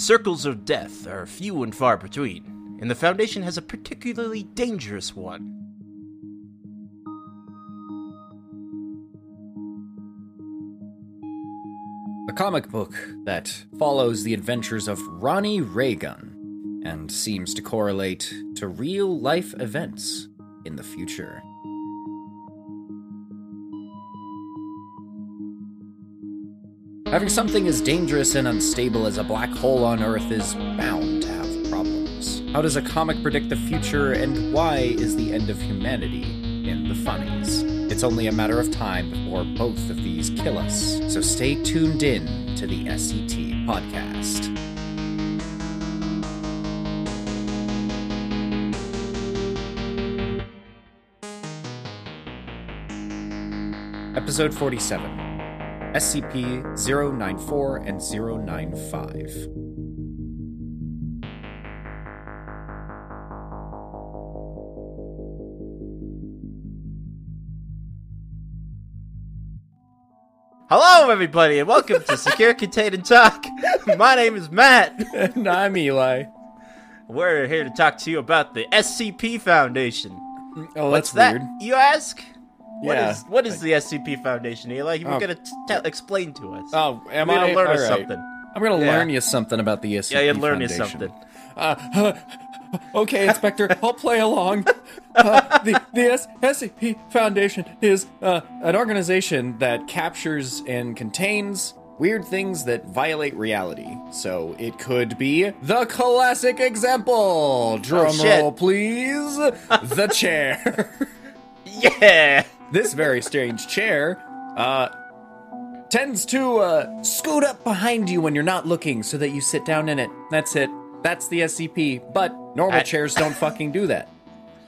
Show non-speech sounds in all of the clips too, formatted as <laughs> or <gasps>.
Circles of death are few and far between, and the Foundation has a particularly dangerous one. A comic book that follows the adventures of Ronnie Raygun and seems to correlate to real life events in the future. Having something as dangerous and unstable as a black hole on Earth is bound to have problems. How does a comic predict the future, and why is the end of humanity in the funnies? It's only a matter of time before both of these kill us, so stay tuned in to the SCT podcast. Episode 47 SCP 094 and 095. Hello, everybody, and welcome to Secure Contain and Talk. <laughs> My name is Matt. and I'm Eli. We're here to talk to you about the SCP Foundation. Oh, What's that's that? weird. You ask? What Yeah. is what is the SCP Foundation, Eli? You're Oh. gonna t- tell explain to us. Oh, am We're I? gonna learn right. something. I'm gonna Yeah. learn you something about the SCP Foundation. Yeah, you learn you something. Uh, <laughs> okay, Inspector, <laughs> I'll play along. Uh, the the S- SCP Foundation is uh, an organization that captures and contains weird things that violate reality. So it could be the classic example. Drum Oh, roll, please. the chair. <laughs> Yeah. This very strange chair uh, tends to uh, scoot up behind you when you're not looking so that you sit down in it. That's it. That's the SCP. But normal I- chairs don't fucking do that.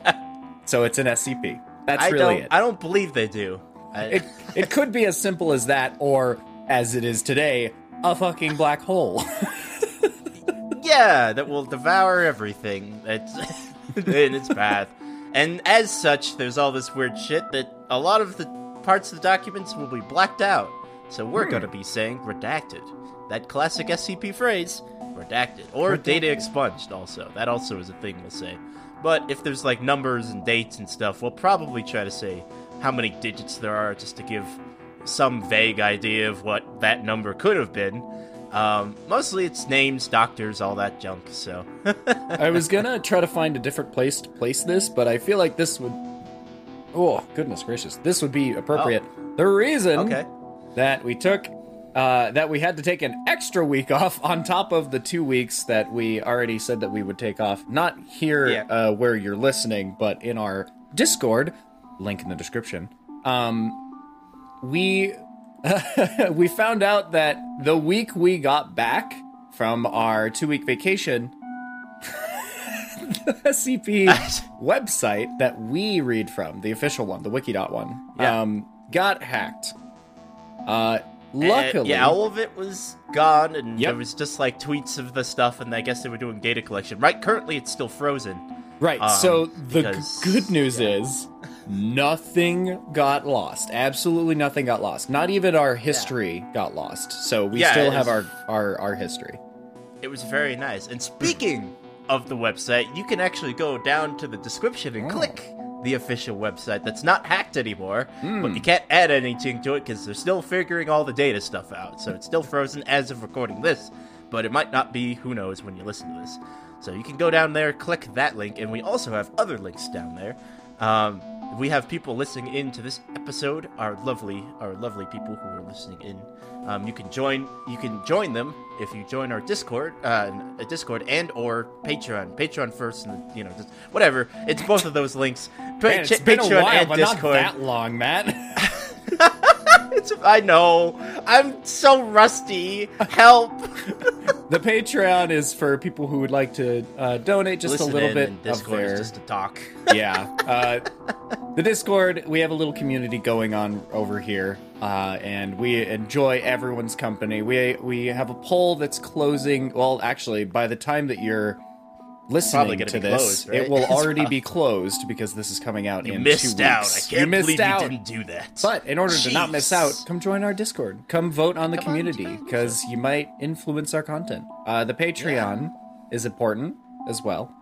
<laughs> So it's an SCP. That's I really it. I don't believe they do. I, It it could be as simple as that, or as it is today, a fucking black hole. <laughs> yeah, that will devour everything that's in its <laughs> path. And as such, there's all this weird shit that a lot of the parts of the documents will be blacked out. So we're going to be saying redacted. That classic SCP phrase, redacted. Or data expunged, also. That also is a thing we'll say. But if there's like numbers and dates and stuff, we'll probably try to say how many digits there are just to give some vague idea of what that number could have been. Um, mostly it's names, doctors, all that junk, so. <laughs> I was gonna try to find a different place to place this, but I feel like this would. Oh goodness gracious, this would be appropriate. The reason okay. that we took uh, that we had to take an extra week <laughs> off on top of the two weeks that we already said that we would take off. Not here Yeah. uh, where you're listening, but in our Discord, link in the description. Um, we <laughs> we found out that the week we got back from our two week vacation, <laughs> <laughs> SCP <laughs> website that we read from, the official one, the wiki.one, one, Yeah. um, got hacked. Uh, And, luckily, yeah, all of it was gone, and Yep. there was just like tweets of the stuff, and I guess they were doing data collection. Right, currently it's still frozen. right. um, so the g- good news is nothing got lost. Absolutely nothing got lost. Not even our history got lost. So we Yeah, still have our, our our history. It was very nice. And speaking of the website, you can actually go down to the description and Oh. click the official website that's not hacked anymore, Hmm. but you can't add anything to it because they're still figuring all the data stuff out. So it's still frozen as of recording this, but it might not be, who knows, when you listen to this. So you can go down there, click that link, and we also have other links down there. Um, we have people listening in to this episode. Our lovely, our lovely people who are listening in. Um, you can join. You can join them if you join our Discord, uh, Discord and or Patreon. Patreon first, and you know, just whatever. It's both of those links. Pa- Man, it's Ch- been a Patreon while, and but Discord. not that long, Matt. <laughs> <laughs> It's, I know, I'm so rusty. Help. <laughs> The Patreon is for people who would like to uh, donate just Listen a little bit and of Discord their. just to talk. <laughs> yeah. Uh, the Discord, we have a little community going on over here, uh, and we enjoy everyone's company. We we have a poll that's closing. Well, actually, by the time that you're listening gonna this, closed, right? it will <laughs> already be closed because this is coming out. You in missed two out. weeks. I can't you missed believe out. you didn't do that. But in order to not miss out, come join our Discord. Come vote on the Come community because you might influence our content. Uh, the Patreon is important as well.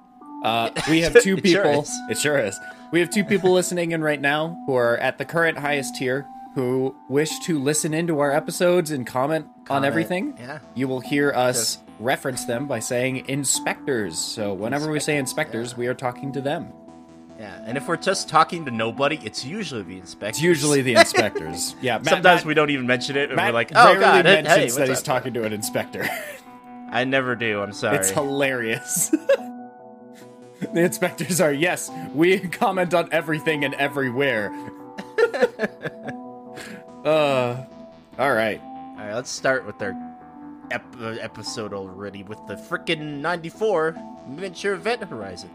Uh, <laughs> we have two sure people. is. it sure is. We have two people listening in right now who are at the current highest tier who wish to listen into our episodes and comment, on everything. yeah. You will hear us reference them by saying inspectors. So whenever we say inspectors, we are talking to them. yeah, and if we're just talking to nobody, it's usually the inspector. It's usually the inspectors. <laughs> Yeah, Matt- Sometimes Matt- we don't even mention it, and Matt we're like, "Oh god, mentions hey, that he's up?" talking to an inspector. <laughs> I never do. I'm sorry. It's hilarious. <laughs> the inspectors are yes, we comment on everything and everywhere. uh, all right. All right, let's start with our ep- episode already with the frickin' 94 miniature event horizon.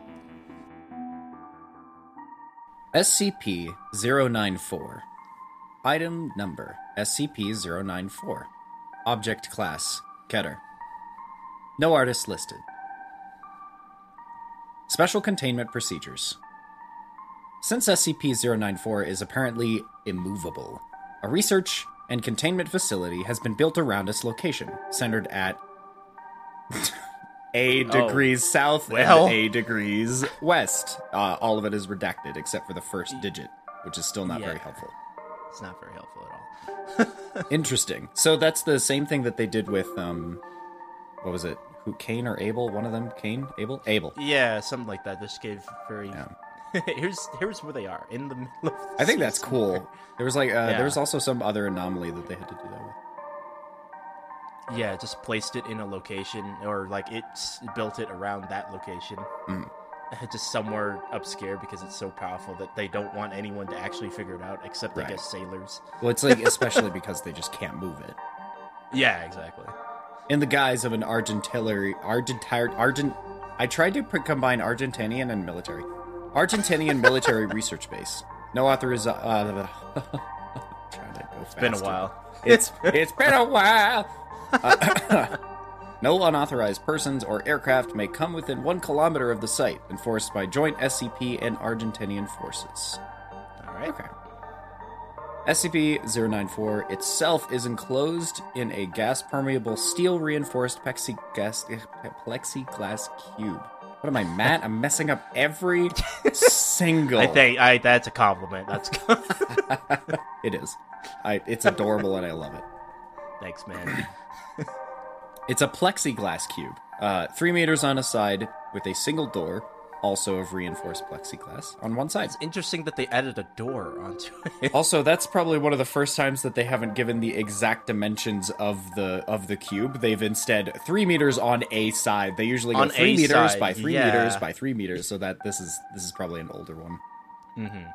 SCP 094. Item number SCP 094. Object class Keter. No artist listed. Special containment procedures. Since SCP 094 is apparently immovable, a research and containment facility has been built around its location, centered at A degrees south well. and A degrees west. Uh, all of it is redacted except for the first digit, which is still not very helpful. It's not very helpful at all. <laughs> Interesting. So that's the same thing that they did with um, what was it? Who Cain or Abel? One of them, Cain, Abel, Abel. Yeah, something like that. Just gave very. Yeah. <laughs> here's here's where they are in the middle. of the I think that's sea cool. somewhere. There was like uh, Yeah. there was also some other anomaly that they had to do that with. Yeah, just placed it in a location, or like it's built it around that location. Mm. <laughs> Just somewhere obscure because it's so powerful that they don't want anyone to actually figure it out, except Right. I guess sailors. Well, it's like <laughs> especially because they just can't move it. Yeah, exactly. In the guise of an argentillary, argentire, argent. I tried to combine Argentinian and military. Argentinian military research base. No author is. Uh, <laughs> trying to go It's been a while. It's it's been a while. Uh, <coughs> no unauthorized persons or aircraft may come within one kilometer of the site, enforced by joint SCP and Argentinian forces. All right. Okay. SCP-094 itself is enclosed in a gas-permeable steel-reinforced plexiglass, plexiglass cube. What am I, Matt? I'm messing up every <laughs> single. I think I that's a compliment. That's <laughs> it is. I, it's adorable and I love it. thanks, man. It's a plexiglass cube, uh, three meters on a side with a single door, also of reinforced plexiglass on one side. It's interesting that they added a door onto it. <laughs> Also, that's probably one of the first times that they haven't given the exact dimensions of the of the cube. They've instead three meters on a side. They usually go On three meters side, by three yeah. meters by three meters, so that this is this is probably an older one. hmm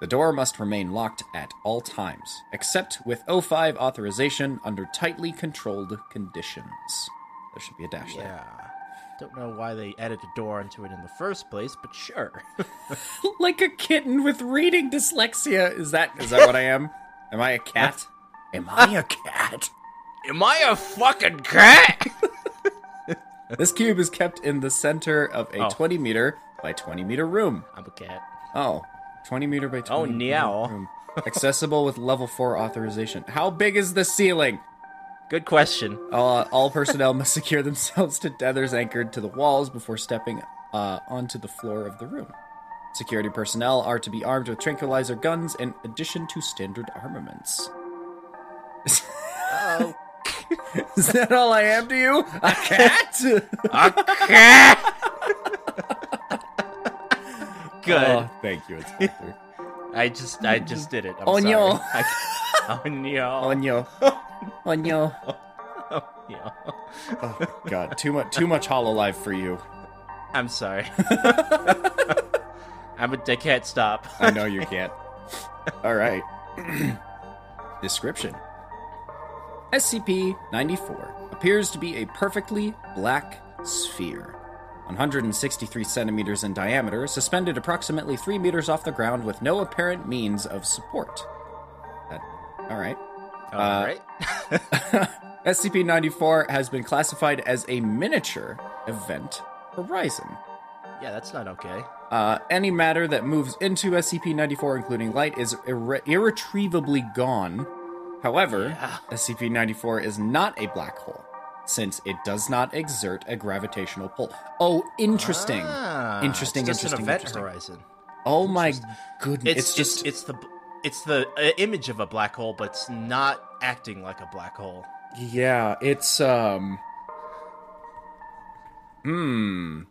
The door must remain locked at all times, except with O5 authorization under tightly controlled conditions. There should be a dash there. Yeah. Don't know why they added a door into it in the first place, but sure. <laughs> <laughs> like a kitten with reading dyslexia. Is that is that what I am? Am I a <laughs> cat? Am I a cat? Am I a fucking cat? This cube is kept in the center of a Oh. 20 meter by 20 meter room. I'm a cat. Oh, 20 meter by 20 Oh, meter meow. room. Accessible with level 4 authorization. How big is the ceiling? Good question. Uh, all personnel <laughs> must secure themselves to tethers anchored to the walls before stepping uh, onto the floor of the room. Security personnel are to be armed with tranquilizer guns in addition to standard armaments. Oh, <laughs> Is that all I am to you? A cat? <laughs> a cat. Good. Oh, thank you, Inspector. I just, I just did it. I'm Oh, sorry. I, no. Onyo. Onyo. Oh, no. Oh god, too much too much Hololive for you. I'm sorry. <laughs> I'm a. I can't stop. I know you can't. All right. <clears throat> Description. SCP 94 appears to be a perfectly black sphere. 163 centimeters in diameter, suspended approximately 3 meters off the ground with no apparent means of support. That, all right. All Uh, right. SCP <laughs> 94 has been classified as a miniature event horizon. yeah, that's not okay. Uh, any matter that moves into SCP 94, including light, is irre- irretrievably gone. However, Yeah. SCP 94 is not a black hole, since it does not exert a gravitational pull. Oh, interesting. Ah, Interesting, It's just interesting, an event interesting. horizon. oh my goodness. It's, It's, just. it's, it's the it's the uh, image of a black hole, but it's not acting like a black hole. yeah, it's. um. Hmm.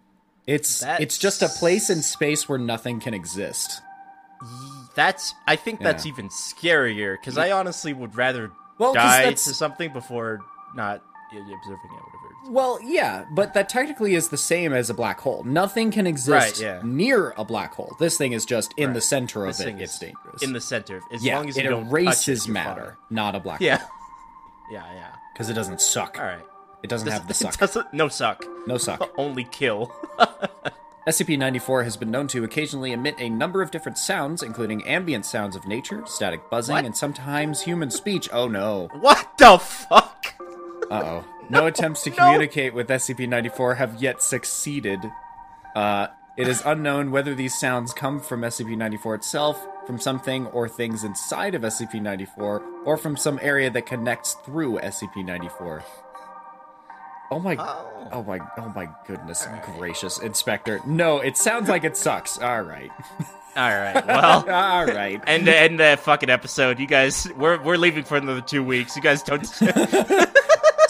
It's it's just a place in space where nothing can exist. That's I think that's Yeah. even scarier because I honestly would rather Well, die to something before not observing it. Well, yeah, but that technically is the same as a black hole. Nothing can exist Right, yeah. near a black hole. This thing is just in the center This of it. It's dangerous. in the center. As yeah, long as it you don't touch erases matter, not a black Yeah. hole. Yeah, <laughs> yeah. yeah. Because it doesn't suck. All right. It doesn't have the <laughs> suck. No suck. No suck. <laughs> Only kill. SCP-94 has been known to occasionally emit a number of different sounds, including ambient sounds of nature, static buzzing, What? and sometimes human speech. Oh no. what the fuck? Uh-oh. <laughs> No attempts to No. communicate with SCP-94 have yet succeeded. Uh, it is unknown whether these sounds come from SCP-94 itself, from something or things inside of SCP-94, or from some area that connects through SCP-94. Oh my... Oh. Oh my... Oh my goodness gracious, Inspector. No, it sounds like it sucks. All right. <laughs> All right. Well. <laughs> All right. End end the fucking episode. You guys, we're we're leaving for another two weeks. You guys don't.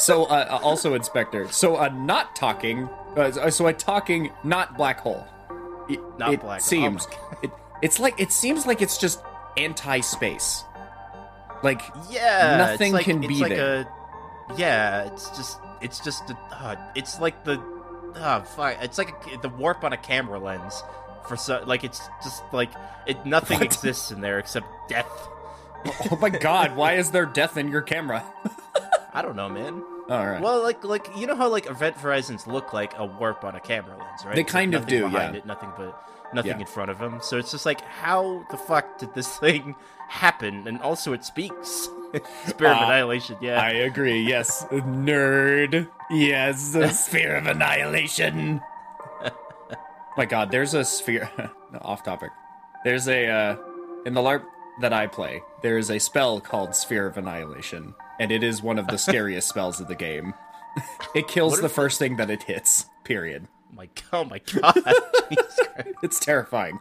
So, uh, also, Inspector. So, a not talking. Uh, so, a talking not black hole. It, Not it black hole. Seems. Oh it, it's like it seems like it's just anti-space. Like yeah. Nothing like, can be like there. A, yeah. It's just. It's just. A, uh, it's like the. Oh fuck! It's like a, the warp on a camera lens. For so, like it's just like it. Nothing What? exists in there except death. oh my god, why is there death in your camera? <laughs> I don't know, man. All right. Well, like like you know how like event horizons look like a warp on a camera lens, right? They kind like, of do, yeah. It, nothing but nothing Yeah. in front of them. So it's just like, how the fuck did this <laughs> thing happen? And also, it speaks. <laughs> Spirit of Uh, Annihilation, yeah. I agree. Yes, nerd. Yes, <laughs> the sphere of annihilation. My God, there's a sphere. no, off topic. There's a uh, in the LARP that I play. There is a spell called Sphere of Annihilation, and it is one of the scariest spells of the game. <laughs> it kills the first thing that it hits. Period. my oh my god. <laughs> It's terrifying.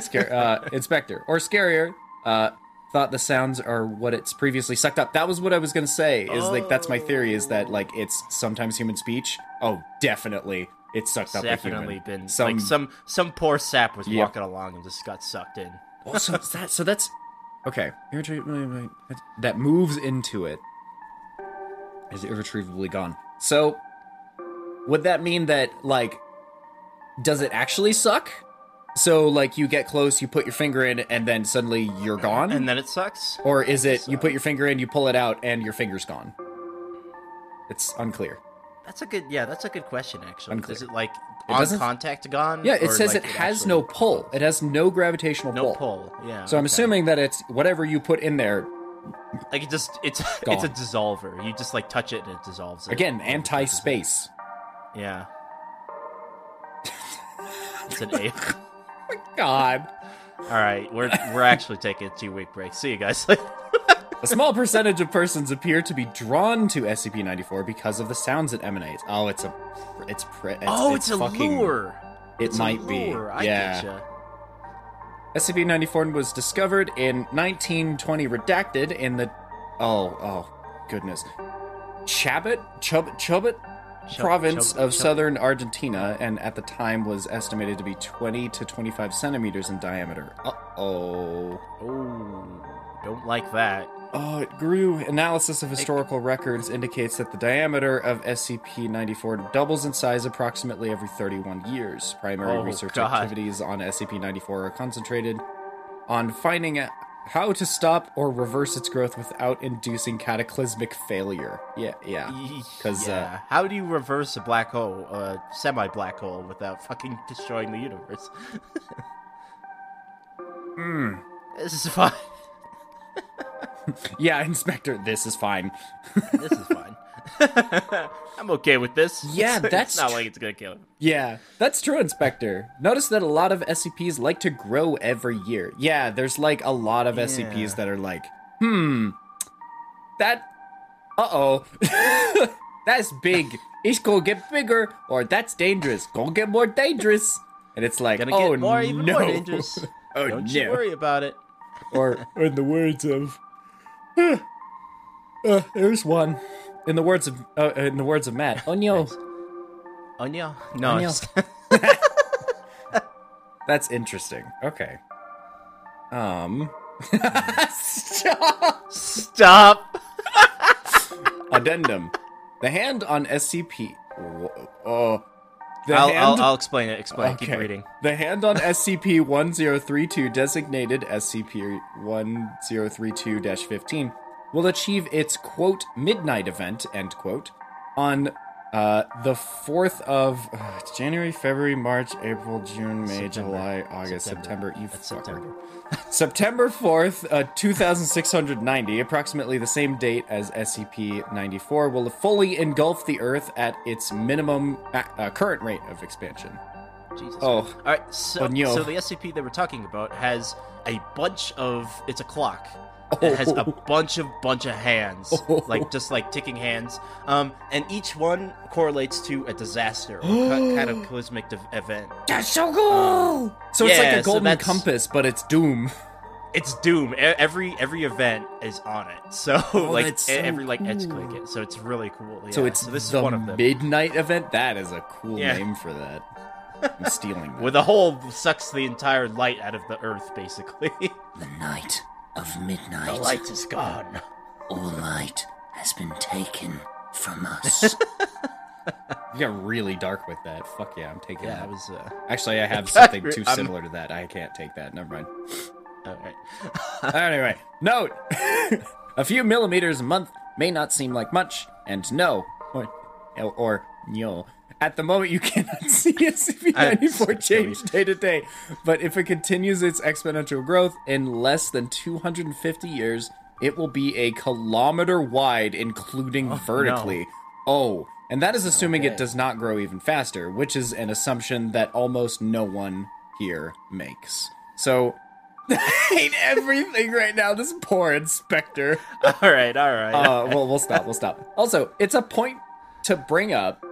Scare, uh, Inspector, or scarier, uh, thought the sounds are what it's previously sucked up. That was what I was gonna say. Is like that's my theory. Is that like it's sometimes human speech? Oh, definitely, it's sucked up. a Definitely been some. like some some poor sap was Yep. walking along and just got sucked in. Oh, so it's that. So that's okay. That moves into it is irretrievably gone. So would that mean that like does it actually suck? So like you get close, you put your finger in, and then suddenly you're gone, And then it sucks. or is it you put your finger in, you pull it out, and your finger's gone? It's unclear. That's a good yeah, that's a good question actually. Unclear. Is it like It on contact gone? Yeah, it says like, it has no pull. It has no gravitational pull. no pull. pull. Yeah. So I'm okay. assuming that it's whatever you put in there. Like it just it's Gone. <laughs> it's a dissolver. You just like touch it and it dissolves. It. Again, anti-space. Yeah. <laughs> it's an A. <laughs> God. All right, we're we're actually taking a two week break. See you guys later. A small percentage of persons appear to be drawn to SCP-94 because of the sounds it emanates. Oh, it's a, it's, pre- it's oh, it's, a fucking, lure. It It's a might be. I yeah. SCP-94 was discovered in 1920, redacted in the, oh, oh, goodness, Chabot, Chub, Chubut Chub- province Chub- of Chub- southern Argentina, and at the time was estimated to be 20 to 25 centimeters in diameter. Uh oh. Oh, don't like that. Oh, it grew. Analysis of historical records indicates that the diameter of SCP 94 doubles in size approximately every 31 years. Primary Oh, research God. activities on SCP 94 are concentrated on finding how to stop or reverse its growth without inducing cataclysmic failure. Yeah, yeah. Because yeah. how do you reverse a black hole, a semi-black hole, without fucking destroying the universe? <laughs> Hmm. This is fine. <laughs> <laughs> yeah, Inspector, this is fine. this is fine. <laughs> I'm okay with this. Yeah, <laughs> It's- that's it's not tr- like it's gonna kill him. Yeah, that's true, Inspector. Notice that a lot of SCPs like to grow every year. Yeah, there's like a lot of SCPs that are like, hmm, that, uh oh, that's big. It's gonna get bigger, or that's dangerous. Gonna get more dangerous. And it's like, Gonna oh more, even no. more dangerous. oh Don't no. you worry about it. or in the words of <laughs> uh, there's one in the words of uh, in the words of matt no Anya? No. Anya. it's- <laughs> <laughs> that's interesting okay um Stop. Stop. addendum the hand on scp oh the I'll, hand I'll, I'll explain it. Explain. Keep reading. The hand on SCP 1032, designated SCP 1032 15, will achieve its quote midnight event end quote on uh, the 4th of uh, January, February, March, April, June, May, September. July, August, September. September. That's. September. <laughs> <laughs> September 4th, uh, 2690, approximately the same date as SCP 94, will fully engulf the Earth at its minimum uh, uh, current rate of expansion. Jesus. Oh. All right. So, so the SCP that we're talking about has a bunch of. It's a clock. It has a <laughs> bunch of bunch of hands, like just like ticking hands. Um, and each one correlates to a disaster or ca- <gasps> cataclysmic de- event. That's so cool. so it's like a golden that's- compass, but it's Doom. It's Doom. E- Every every event is on it. <laughs> So like Oh, that's so every like edge cool. click it. So it's really cool. so yeah. it's this the is one of them. midnight event. That is a cool Yeah. name for that. I'm stealing <laughs> that. Where the hole sucks the entire light out of the earth, basically. The night of midnight. The light is gone. All light has been taken from us. <laughs> you got really dark with that. Fuck yeah, I'm taking Yeah, that. was. Uh, Actually, I have <laughs> something too I'm- similar to that. I can't take that. Never mind. all right. <laughs> anyway, note: a few millimeters a month may not seem like much, and no, or, or no. At the moment, you <laughs> cannot see SCP-94 change day to day, but if it continues its exponential growth in less than 250 years, it will be a kilometer wide, including vertically. Oh, and that is assuming it does not grow even faster, which is an assumption that almost no one here makes. So <laughs> I hate everything right now. This poor inspector. <laughs> All right. All right. Uh, well, we'll stop. We'll stop. Also, it's a point to bring up.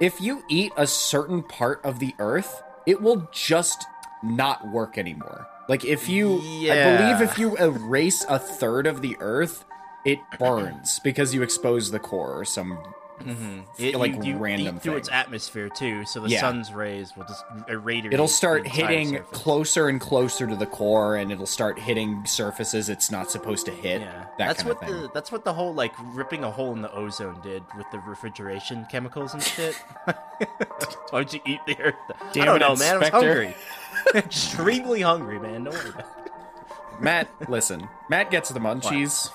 If you eat a certain part of the earth, it will just not work anymore. Like if you, I believe, if you erase a third of the earth, it burns because you expose the core or some Mm-hmm. It- like you, you random eat through thing. its atmosphere too, so the Yeah. sun's rays will just irradiate. It'll start hitting surface. closer and closer to the core, and it'll start hitting surfaces it's not supposed to hit. Yeah, that that's kind what of thing. the that's what the whole like ripping a hole in the ozone did with the refrigeration chemicals and shit. <laughs> Why'd you eat the earth? Damn I don't it, know, man. I was hungry, <laughs> extremely hungry, man. Don't worry about it. Matt, listen. Matt gets the munchies.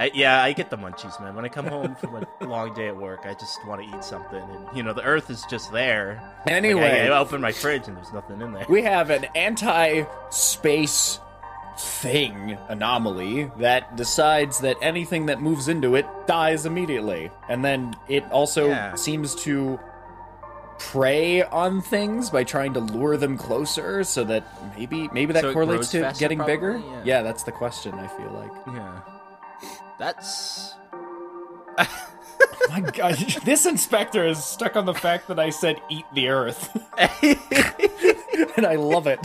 I, yeah, I get the munchies, man. When I come home from a <laughs> long day at work, I just want to eat something, and you know, the Earth is just there. Like, Anyway, I, I open my fridge and there's nothing in there. we have an anti-space thing anomaly that decides that anything that moves into it dies immediately, and then it also Yeah. seems to prey on things by trying to lure them closer, so that maybe maybe that So correlates to faster, getting bigger. Yeah. yeah, that's the question. I feel like. Yeah, that's My God, this inspector is stuck on the fact that I said eat the earth, <laughs> and I love it.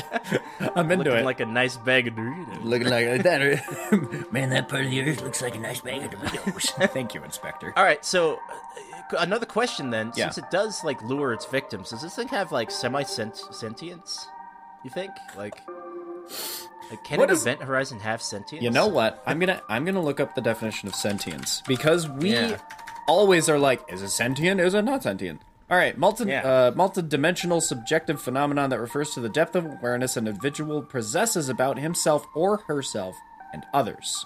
I'm into looking it. like a nice bag of Doritos. Looking like that. <laughs> Man, that part of the earth looks like a nice bag of tomatoes. <laughs> Thank you, Inspector. All right, so uh, another question then. Yeah. Since it does like lure its victims, does this thing have like semi sentience? You think like can What an is- event horizon have sentience? You know what? I'm gonna I'm gonna look up the definition of sentience because we Yeah. always are like, is it sentient? Is it not sentient? All right, multi Yeah. uh, multi-dimensional subjective phenomenon that refers to the depth of awareness an individual possesses about himself or herself and others.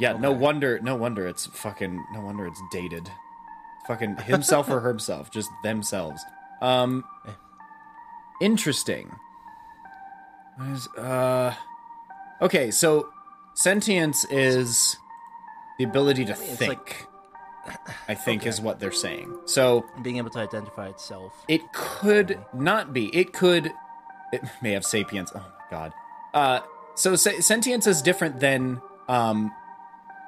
Yeah, no wonder, no wonder it's fucking, no wonder it's dated. Fucking himself or <laughs> herself, just themselves. Um, interesting. What is, uh, okay, so sentience is the ability to it's think. like- I think is what they're saying. So Being able to identify itself. it could not be. It could. It may have sapience. Oh my god. Uh, so se- sentience is different than um,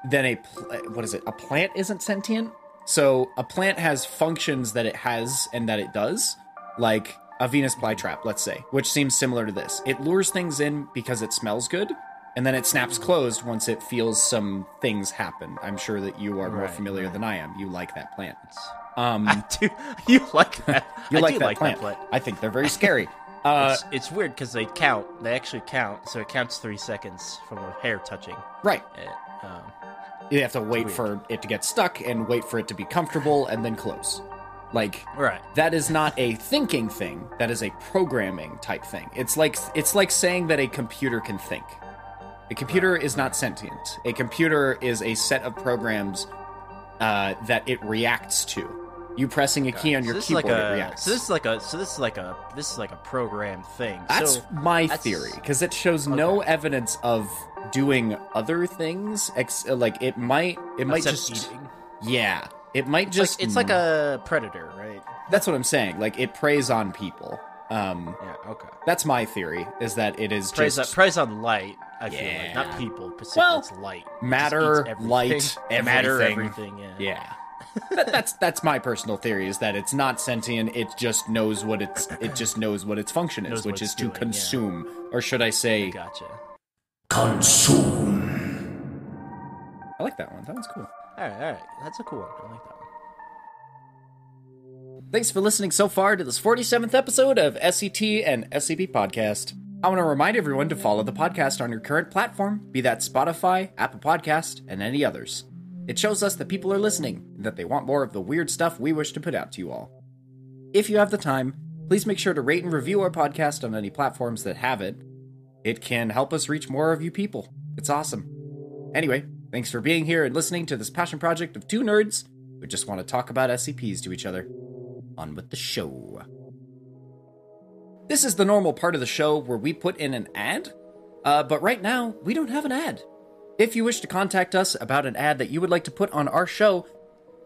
than a pl- what is it? A plant isn't sentient. So a plant has functions that it has and that it does, like a Venus flytrap, let's say, which seems similar to this. It lures things in because it smells good, and then it snaps closed once it feels some things happen. I'm sure that you are more Right, familiar right. than I am. You like that plant. <laughs> Um, I do. <laughs> You like that? <laughs> you I like that like plant. that plant. I think they're very scary. Uh, It's, it's weird because they count. They actually count. So it counts three seconds from a hair touching right. it. Um, You have to wait for it to get stuck and wait for it to be comfortable and then close. Like right. that is not a thinking thing. That is a programming type thing. It's like it's like saying that a computer can think. A computer is not sentient. A computer is a set of programs uh, that it reacts to. You pressing a key on So your keyboard, like it reacts. So this is like a. So this is like a. This is like a program thing. That's so, my that's- theory because it shows no evidence of doing other things. Ex- like it might, it might just, eating. yeah, it might It's just. like it's like a predator, right? That's what I'm saying. Like it preys on people. Um, Yeah. Okay. that's my theory. Is that it is Preys, just on, preys on light. I feel like Yeah. not people. Specifically, Well, it's light. It matter, eats everything. light, <laughs> matter, everything. everything. Yeah. yeah. <laughs> that, that's that's my personal theory. Is that it's not sentient. It just knows what its it <clears throat> just knows what its function is, which is to doing, yeah. consume, or should I say? Gotcha. Consume. I like that one. That one's cool. All right. All right. That's a cool one. I like that one. Thanks for listening so far to this 47th episode of SCT and SCP Podcast. I want to remind everyone to follow the podcast on your current platform, be that Spotify, Apple Podcast, and any others. It shows us that people are listening and that they want more of the weird stuff we wish to put out to you all. If you have the time, please make sure to rate and review our podcast on any platforms that have it. It can help us reach more of you people. It's awesome. Anyway, thanks for being here and listening to this passion project of two nerds who just want to talk about SCPs to each other on with the show. This is the normal part of the show where we put in an ad, uh, but right now we don't have an ad. If you wish to contact us about an ad that you would like to put on our show,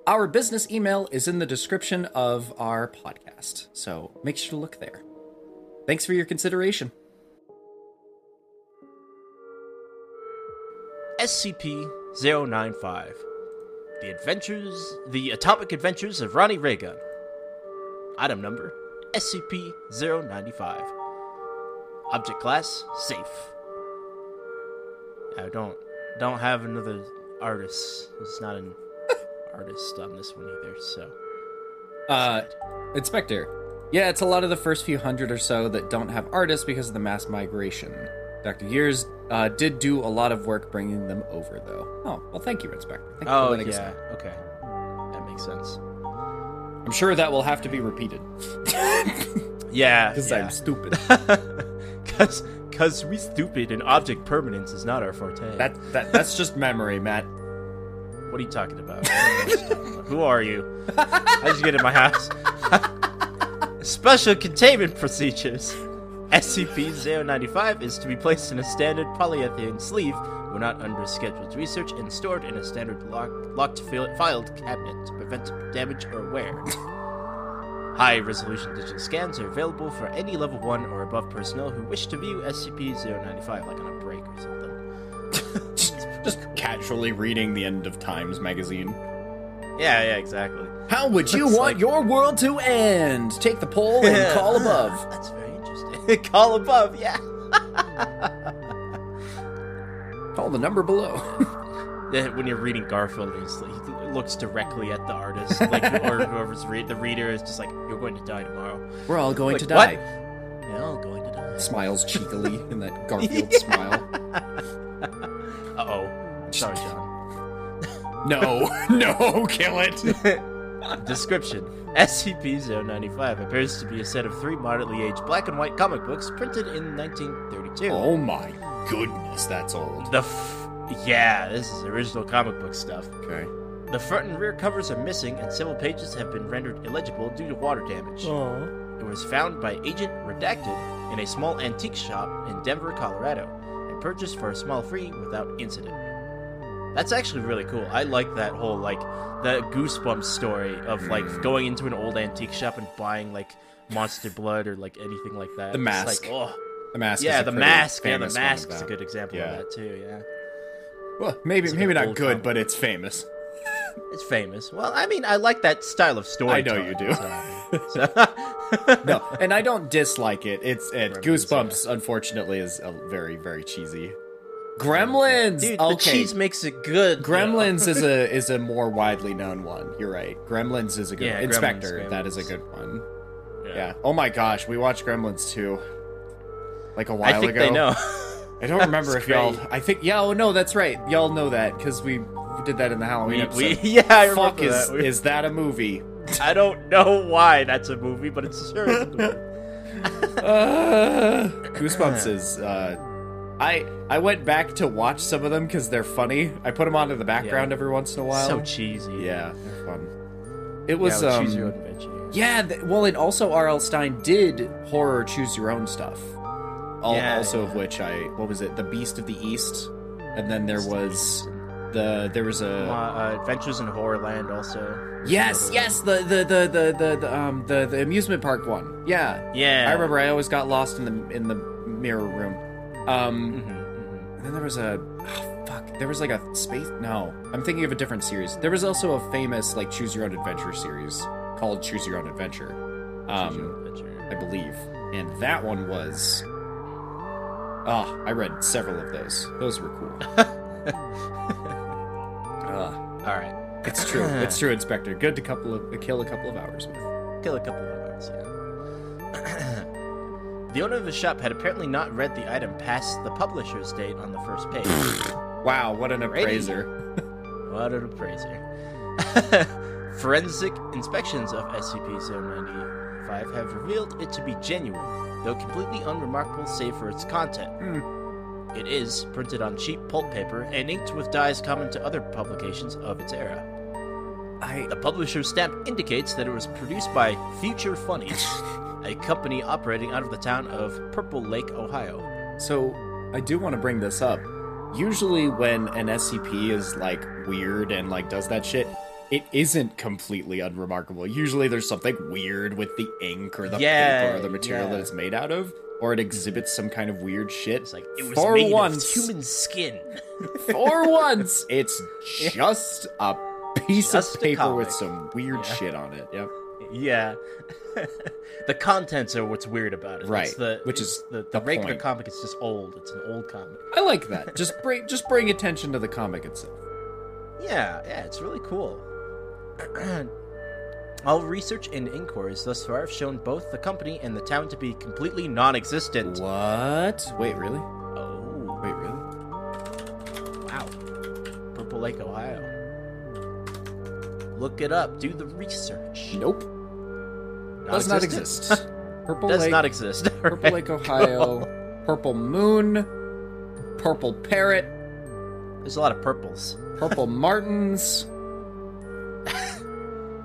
our business email is in the description of our podcast, so make sure to look there. Thanks for your consideration. SCP-095. The Adventures, the Atomic Adventures of Ronnie Raygun. Item number SCP-095. Object class safe. I don't don't have another artist. There's not an <laughs> artist on this one either. So Uh, Inspector. Yeah, it's a lot of the first few hundred or so that don't have artists because of the mass migration. Dr. Years uh, did do a lot of work bringing them over, though. Oh, well, thank you, Inspector. Thank you for oh letting yeah, okay, that makes sense. I'm sure that will have to be repeated <laughs> Yeah, because yeah. I'm stupid. <laughs> Cause, cause we stupid and object permanence is not our forte. that, that that's just memory, Matt. What are you talking about? I don't know what you're talking about. Who are you? How'd you get in my house? <laughs> Special containment procedures. SCP-095 is to be placed in a standard polyethylene sleeve when not under scheduled research and stored in a standard lock, locked fil- filed cabinet to prevent damage or wear. <laughs> High-resolution digital scans are available for any level 1 or above personnel who wish to view SCP-095 like on a break or something. <laughs> Just casually reading the End of Times magazine. Yeah, yeah, exactly. How would you It's want like- your world to end? Take the poll and <laughs> call above. That's very. <laughs> Call above, yeah. <laughs> Call the number below. <laughs> When you're reading Garfield, like, he looks directly at the artist, like or whoever's read the reader is just like, "You're going to die tomorrow." We're all going Like, to what? die. Yeah, I'm going to die. Smiles cheekily in that Garfield smile. Uh oh. Sorry, John. No, no, kill it. Description: SCP-095 appears to be a set of three moderately aged black and white comic books printed in 1932. Oh my goodness, that's old. The f- yeah, this is original comic book stuff. Okay. The front and rear covers are missing, and several pages have been rendered illegible due to water damage. It was found by Agent Redacted in a small antique shop in Denver, Colorado, and purchased for a small fee without incident. That's actually really cool. I like that whole like the goosebumps story of like Mm. going into an old antique shop and buying like monster blood or like anything like that. The It's Mask. like, oh, The mask. yeah, is the mask. Yeah, the famous one of mask is a good example Yeah. of that too. Yeah, Well, maybe It's maybe not good, comic. but it's famous. it's famous. Well, I mean, I like that style of story. I know you do. <laughs> No, and I <laughs> don't dislike it. It's it, Goosebumps. Unfortunately, is a very very cheesy. Gremlins. Dude, the okay. cheese makes it good. Gremlins is a <laughs> is a more widely known one. You're right. Gremlins is a good Yeah, one. Gremlins, Inspector. That is a good one. Yeah. Oh my gosh, we watched Gremlins too. Like a while I think ago. they know. <laughs> I don't remember That's if y'all. I think yeah. Oh no, that's right. Y'all know that because we did that in the Halloween we, episode. we, <laughs> yeah, I Fuck remember is that. We- is that a movie? I don't know why that's a movie, but it's sure it's movie. Uh, Goosebumps is. Uh, I I went back to watch some of them because they're funny. I put them onto the background every once in a while. so cheesy. yeah, they're fun. It Yeah, was with um, choose your own adventure. yeah. Th- well, and also R.L. Stine did horror choose your own stuff. All, Yeah, also yeah. of which I what was it? The Beast of the East, and then there was the there was Uh, a uh, Adventures in Horrorland also. yes yes the the the the the, the um the the amusement park one. Yeah, Yeah. I remember I always got lost in the in the mirror room. Um, Mhm, mhm. and then there was a oh, fuck. There was like a space. No, I'm thinking of a different series. There was also a famous like choose your own adventure series called Choose Your Own Adventure. Your Um, own adventure. I believe, and that one was. Ah, I read several of those. Those were cool. <laughs> Ah, All right. it's true. It's true, <laughs> Inspector. Good to couple of kill a couple of hours with. Kill a couple of hours. yeah. <clears throat> the owner of the shop had apparently not read the item past the publisher's date on the first page. <laughs> Wow, what an appraiser! <laughs> what an appraiser. <laughs> Forensic inspections of SCP-095 have revealed it to be genuine, though completely unremarkable save for its content. Hmm. It is printed on cheap pulp paper and inked with dyes common to other publications of its era. I The publisher's stamp indicates that it was produced by Future Funnies, a company operating out of the town of Purple Lake, Ohio. So I do want to bring this up. Usually, when an SCP is like weird and like does that shit, it isn't completely unremarkable. Usually, there's something weird with the ink or the Yeah, paper or the material yeah. that it's made out of, or it exhibits some kind of weird shit. It's like it was for made once, of human skin. <laughs> for once, <laughs> it's just a piece Just of paper with some weird Yeah. shit on it. Yep. Yeah. <laughs> the contents are what's weird about it. Right, It's the, which is the, the, the regular point. comic is just old. It's an old comic. I like that. Just bring just bring attention to the comic itself. Yeah, yeah, it's really cool. <clears throat> All research and inquiries thus far have shown both the company and the town to be completely non-existent. What? Wait, really? Oh, Wait, really? wow. Purple Lake, Ohio. Look it up. Do the research. Nope. Does not exist. <laughs> Purple Does Lake, not exist. <laughs> Purple Lake, Ohio. Purple Moon. Purple Parrot. There's a lot of purples. Purple <laughs> Martins.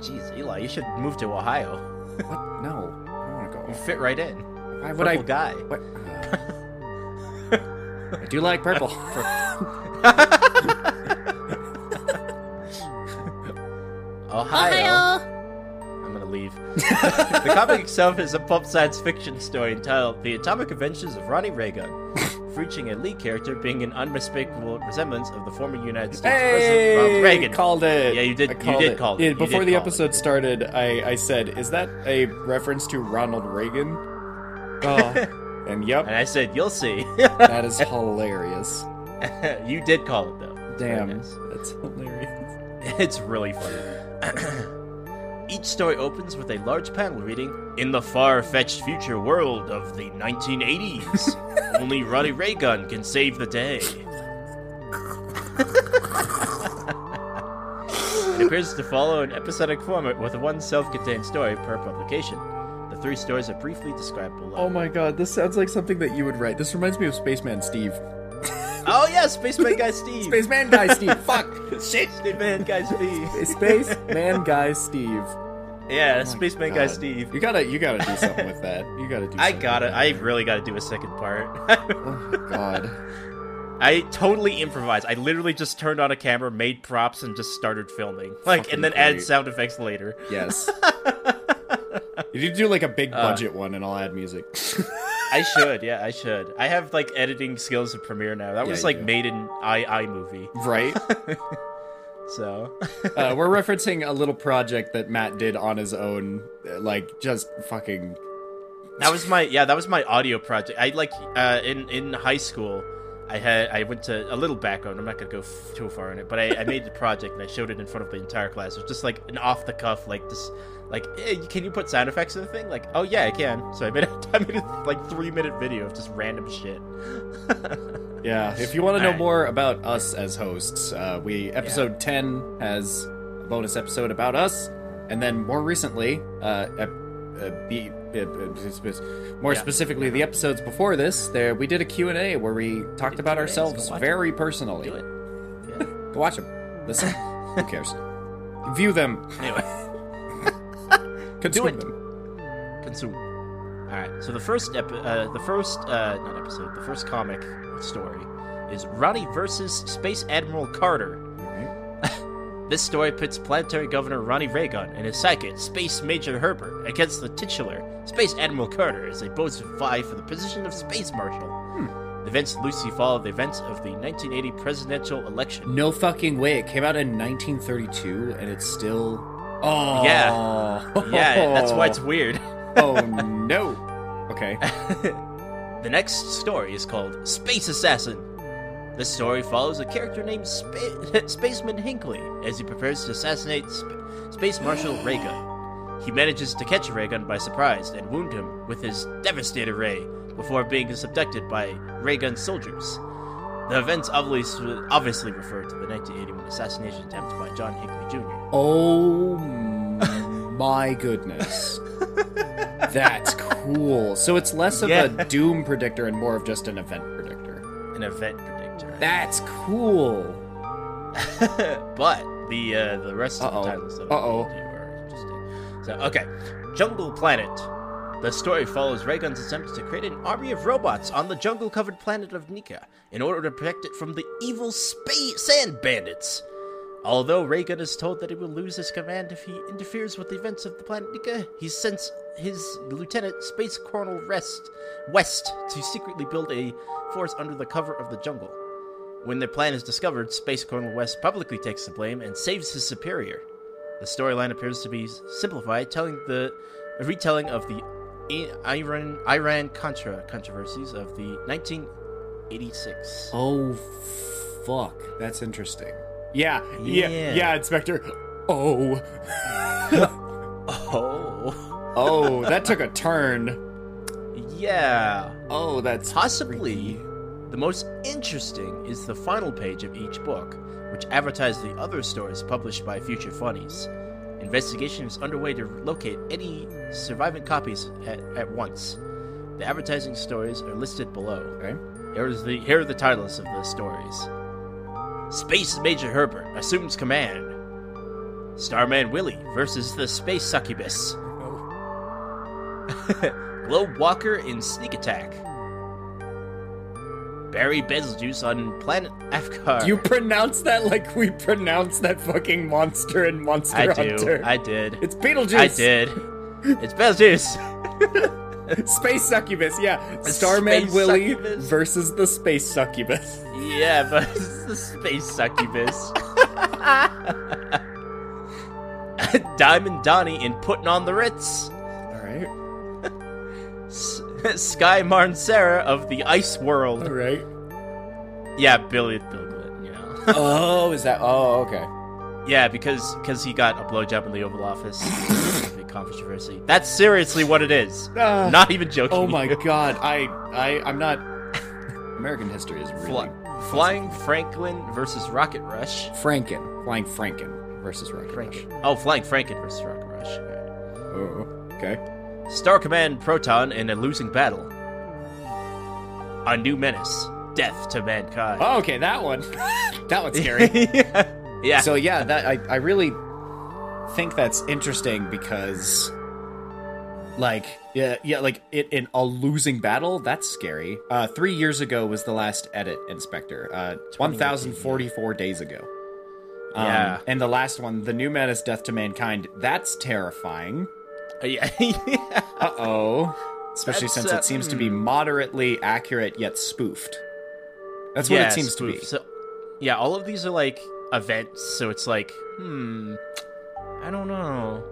Jeez, Eli, you should move to Ohio. What? No, I don't want to go. You fit right in. Why would Purple I? guy. What? I do like purple. The comic itself is a pop science fiction story entitled "The Atomic Adventures of Ronnie Raygun," featuring a lead character being an unmistakable resemblance of the former United States President Ronald Reagan. called it. Yeah, you did- I you called did it. call it. You before did the call episode it. started, I, I said, "Is that a reference to Ronald Reagan?" Oh, <laughs> and yep, and I said, "You'll see." that is hilarious. <laughs> you did call it though. Very Damn, nice. that's hilarious. <laughs> It's really funny. <clears throat> Each story opens with a large panel reading In the far fetched future world of the 1980s, <laughs> only Ronnie Raygun can save the day. it appears to follow an episodic format with one self-contained story per publication. The three stories are briefly described below. Oh my god, this sounds like something that you would write. This reminds me of Spaceman Steve. <laughs> Oh yeah, Spaceman Guy Steve. Spaceman Guy Steve. Fuck. Shit, <laughs> Spaceman Guy Steve. Spaceman Guy Steve. Yeah, space Spaceman Guy Steve. You gotta, you gotta do something with that. You gotta do. <laughs> I gotta. I really got to do a second part. Oh, God. <laughs> I totally improvised. I literally just turned on a camera, made props, and just started filming. Like, Fucking and then added great. sound effects later. Yes. <laughs> you need do like a big Uh, budget one, and I'll add music. I should, yeah, I should. I have like editing skills of Premiere now. That Yeah, was like do. made in i iMovie. right. So Uh, we're referencing a little project that Matt did on his own, uh, like just fucking. that was my yeah, that was my audio project. I like uh, in in high school. I had I went to a little background. I'm not gonna go f- too far in it, but I, I made the project and I showed it in front of the entire class. It was just like an off the cuff, like this, like, hey, can you put sound effects in the thing? Like, oh yeah, I can. So I made a, <laughs> I made a like three minute video of just random shit. <laughs> Yeah. If you want to know more about us as hosts, uh, we episode ten has a bonus episode about us, and then more recently, uh, ep- uh, be, uh, uh, more Yeah. specifically, the episodes before this, there we did a Q and A where we talked about Q&As, ourselves go watch very personally. Do it. Go watch them. Listen. Who cares? <laughs> View them. Anyway. Consume it. them. consume. All right. So the first epi- uh, the first uh, not episode, the first comic story is Ronnie versus Space Admiral Carter. <laughs> This story pits planetary governor Ronnie Raygun and his sidekick, Space Major Herbert, against the titular Space Admiral Carter as they both vie for the position of Space Marshal. The events loosely follow the events of the 1980 presidential election. No fucking way. It came out in 1932 and it's still. Oh. Yeah. Yeah, that's why it's <laughs> weird. oh no. Okay. <laughs> The next story is called Space Assassin. This story follows a character named Spa- <laughs> Spaceman Hinckley as he prepares to assassinate Sp- Space Marshal Raygun. He manages to catch Raygun by surprise and wound him with his Devastator Ray before being subducted by Raygun's soldiers. The events obviously, obviously refer to the 1981 assassination attempt by John Hinckley Jr. Oh my goodness. <laughs> That's cool. So it's less of Yeah. a doom predictor and more of just an event predictor. An event predictor. That's cool. <laughs> but the uh, the rest of Uh-oh. the titles that Uh-oh. You are interesting. So okay, Jungle Planet. The story follows Raygun's attempts to create an army of robots on the jungle-covered planet of Nika in order to protect it from the evil space sand bandits. Although Raygun is told that he will lose his command if he interferes with the events of the planet Nika, he sends his lieutenant, Space Colonel Rest West, to secretly build a force under the cover of the jungle. When their plan is discovered, Space Colonel West publicly takes the blame and saves his superior. The storyline appears to be simplified, telling the retelling of the Iran Iran Contra controversies of the 1986. Oh fuck. That's interesting. Yeah. Yeah. Yeah. Yeah, Inspector. Oh. <laughs> Oh, Oh, that took a turn. yeah. Oh, that's Possibly the most interesting is the final page of each book, which advertises the other stories published by Future Funnies. Investigation is underway to locate any surviving copies at, at once. The advertising stories are listed below. Okay. Here, is the, here are the titles of the stories Space Major Herbert assumes command. Starman Willie versus the Space Succubus. <laughs> Globe Walker in Sneak Attack. Barry Betelgeuse on Planet Afkar. You pronounce that like we pronounce that fucking monster in Monster I do. Hunter. I did. It's Beetlejuice. I did. It's Betelgeuse. <laughs> <laughs> Space succubus, yeah. Starman Space Willie succubus. versus the space succubus. yeah, but it's the Space Succubus. <laughs> Diamond Donnie in Putting on the Ritz. All right, S- Sky Martin Sarah of the Ice World. all right. Yeah, Billy Bill Clinton, you know. oh, is that? Oh, okay. yeah, because because he got a blowjob in the Oval Office. Controversy. That's seriously what it is. Ah. Not even joking. Oh my <laughs> god, I, I, I'm not. American history is really Fly- Flying Franklin versus Rocket Rush. Franken, flying Franken. versus Rocket Rush. Oh, Flying Franken versus Rocket Rush. Oh, okay. Star Command Proton in a losing battle. A new menace. Death to mankind. Oh, okay, that one. <laughs> that one's scary. <laughs> yeah. yeah. So yeah, that I, I really think that's interesting because like yeah yeah like it in a losing battle that's scary. Uh, three years ago was the last edit inspector. Uh, one thousand forty four days ago. Um, Yeah. and the last one, the new menace, death to mankind. That's terrifying. yeah. <laughs> yeah. Uh oh. Especially That's, since uh, it seems to hmm. be moderately accurate yet spoofed. That's what Yeah, it seems to be. So, yeah, all of these are like events, so it's like, hmm, I don't know.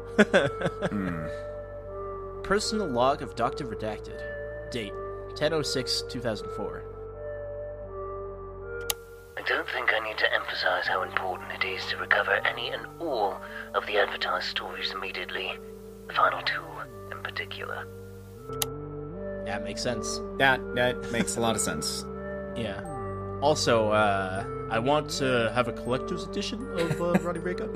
Hmm. Personal log of Dr. Redacted. Date 1006 2004. I don't think I need to emphasize how important it is to recover any and all of the advertised stories immediately. The final two, in particular. That makes sense. That that makes a lot of sense. Yeah. Also, uh, I want to have a collector's edition of uh, Ronnie Raygun.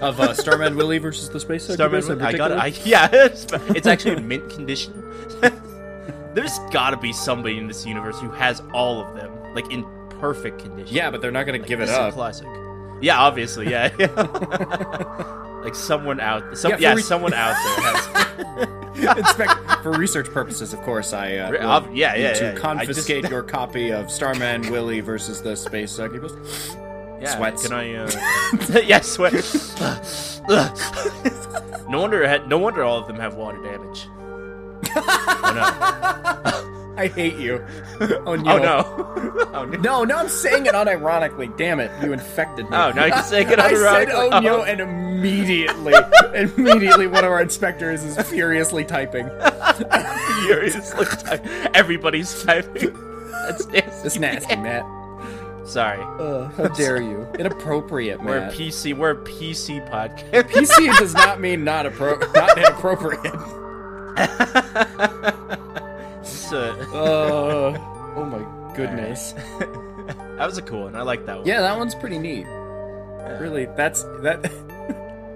Of uh, Starman Willie versus the Space Starman, Succubus in I got it. I, <laughs> yeah, it's, it's actually in mint condition. <laughs> There's gotta be somebody in this universe who has all of them, like in perfect condition. Yeah, but they're not going to Like, give it this a up. classic. Yeah, obviously, yeah. <laughs> like someone out, some, Yeah, yeah, re- someone out there has. Inspect for research purposes, of course. I uh, Re- will ob- yeah, need yeah, to yeah, yeah. Confiscate just- your copy of Starman Willie versus the Space Succubus. Yeah, Sweats. Can I? Uh... <laughs> yeah, sweat. <laughs> no wonder. No wonder all of them have water damage. oh <laughs> I hate you. Oh no! no. Oh no! oh no! No, no, I'm saying it unironically. Damn it, you infected me. Oh, now you're saying it I said oh no, Oh. and immediately, immediately one of our inspectors is furiously typing. Furiously type- Everybody's typing. That's nasty. It's nasty, Matt. Sorry. Uh, how <laughs> dare you? Inappropriate, man. We're a PC. We're a PC podcast. <laughs> PC does not mean not appro- <laughs> not inappropriate. Uh, oh my goodness. that was a cool one. I like that one. Yeah, that one's pretty neat. Really, that's that.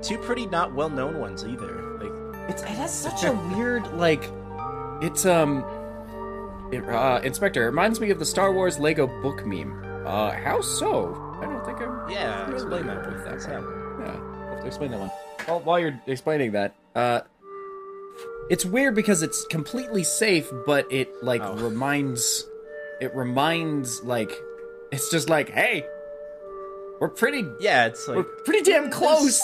Two pretty not well known ones either. Like, It's, it has such a weird like. It's um. It, uh, Inspector it reminds me of the Star Wars Lego book meme. Uh, how so? I don't think I'm. yeah, explain that. with that one. Yeah, have to explain that one. While, while you're explaining that, uh, it's weird because it's completely safe, but it like Oh. reminds, it reminds like, it's just like, hey, we're pretty, Yeah, it's like we're pretty damn close.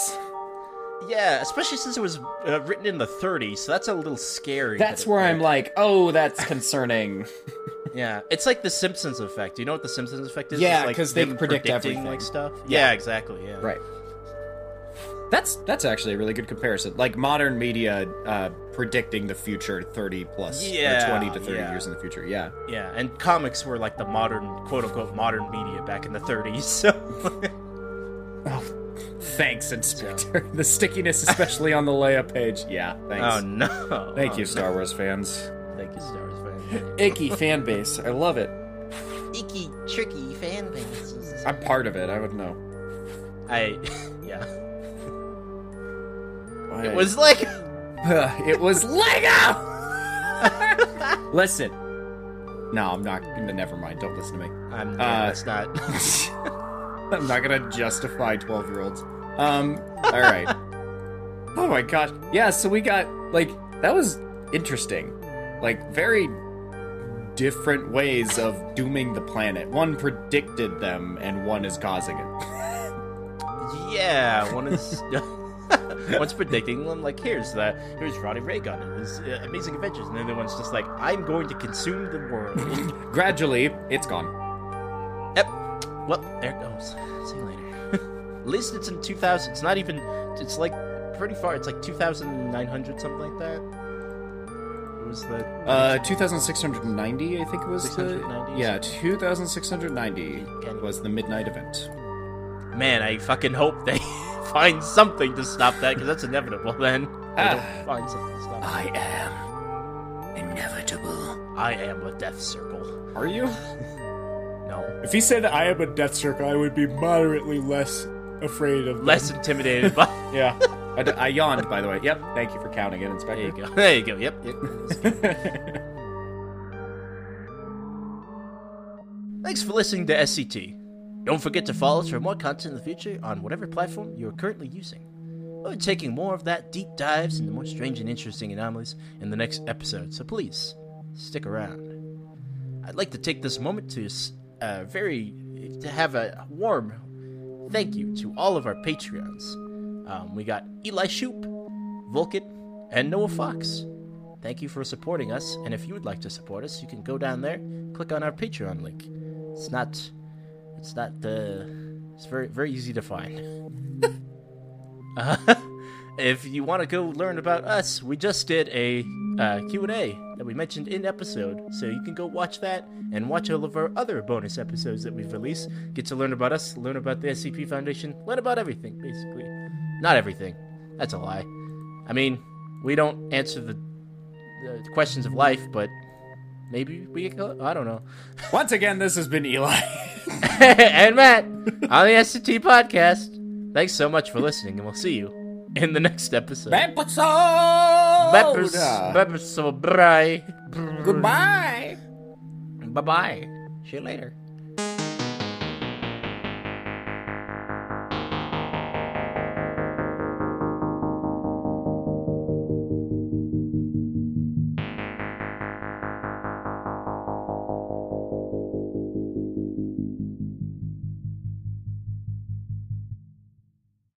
yeah, especially since it was uh, written in the 30s, so that's a little scary. That's where I'm like, oh, that's concerning. <laughs> Yeah, it's like the Simpsons effect. Do you know what the Simpsons effect is? Yeah, because like 'cause they them predict everything. like stuff. Yeah. Yeah, exactly. Yeah. right. That's that's actually a really good comparison. Like modern media uh, predicting the future, thirty plus, Yeah, or twenty to thirty yeah. years in the future. Yeah. Yeah, and comics were like the modern, quote unquote, modern media back in the 30s. <laughs> So Thanks, <laughs> Inspector. <laughs> The stickiness, especially on the layup page. Yeah, thanks. oh no. Thank Oh, you, no. Star Wars fans. Thank you, Star Wars fan. Icky fan base. I love it. Icky, tricky fan bases. I'm part of it. I would know. I, <laughs> yeah. Why- It was like, <laughs> it was Lego. <laughs> listen. No, I'm not. Never mind. Don't listen to me. I'm, Uh, yeah, that's not. I'm not gonna justify 12 year olds. Um, alright. oh my gosh. Yeah, so we got, like, that was interesting. Like, very different ways of dooming the planet. One predicted them, and one is causing it. yeah, one is. <laughs> One's predicting them, like, here's the here's Roddy Raygun and his uh, amazing adventures, and then the one's just like, I'm going to consume the world. <laughs> Gradually, it's gone. Yep. Well, there it goes. See you later. <laughs> At least it's in 2000. It's not even. It's like pretty far. It's like 2,900 something like that. Was. Uh, 2,690, I think it was. the- yeah, 2,690 Can- was the midnight event. Man, I fucking hope they <laughs> find something to stop that because that's inevitable. Then Ah. find something to stop. I am inevitable. I am a death circle. Are you? No. If he said I am a death circle, I would be moderately less afraid of less them. intimidated by. <laughs> Yeah. I, I yawned, by the way. Yep. Thank you for counting it, There Inspector. you go. There you go. Yep. yep. <laughs> Thanks for listening to SCT. Don't forget to follow us for more content in the future on whatever platform you are currently using. We'll be taking more of that deep dives into more strange and interesting anomalies in the next episode, so please stick around. I'd like to take this moment to uh, very to have a warm thank you to all of our Patreons. Um, we got Eli Shoop, Vulcan, and Noah Fox. Thank you for supporting us, and if you would like to support us, you can go down there, click on our Patreon link. It's not, it's not uh, it's very very easy to find. <laughs> uh, if you want to go learn about us, we just did a uh, Q&A that we mentioned in episode, so you can go watch that and watch all of our other bonus episodes that we've released. Get to learn about us, learn about the SCP Foundation, learn about everything, basically. Not everything. That's a lie. I mean, we don't answer the, the questions of life, but maybe we. I don't know. <laughs> Once again, this has been Eli. <laughs> and Matt on the SCT podcast. Thanks so much for listening, and we'll see you in the next episode. Episode. Bepis- bye. Goodbye. Bye bye. See you later.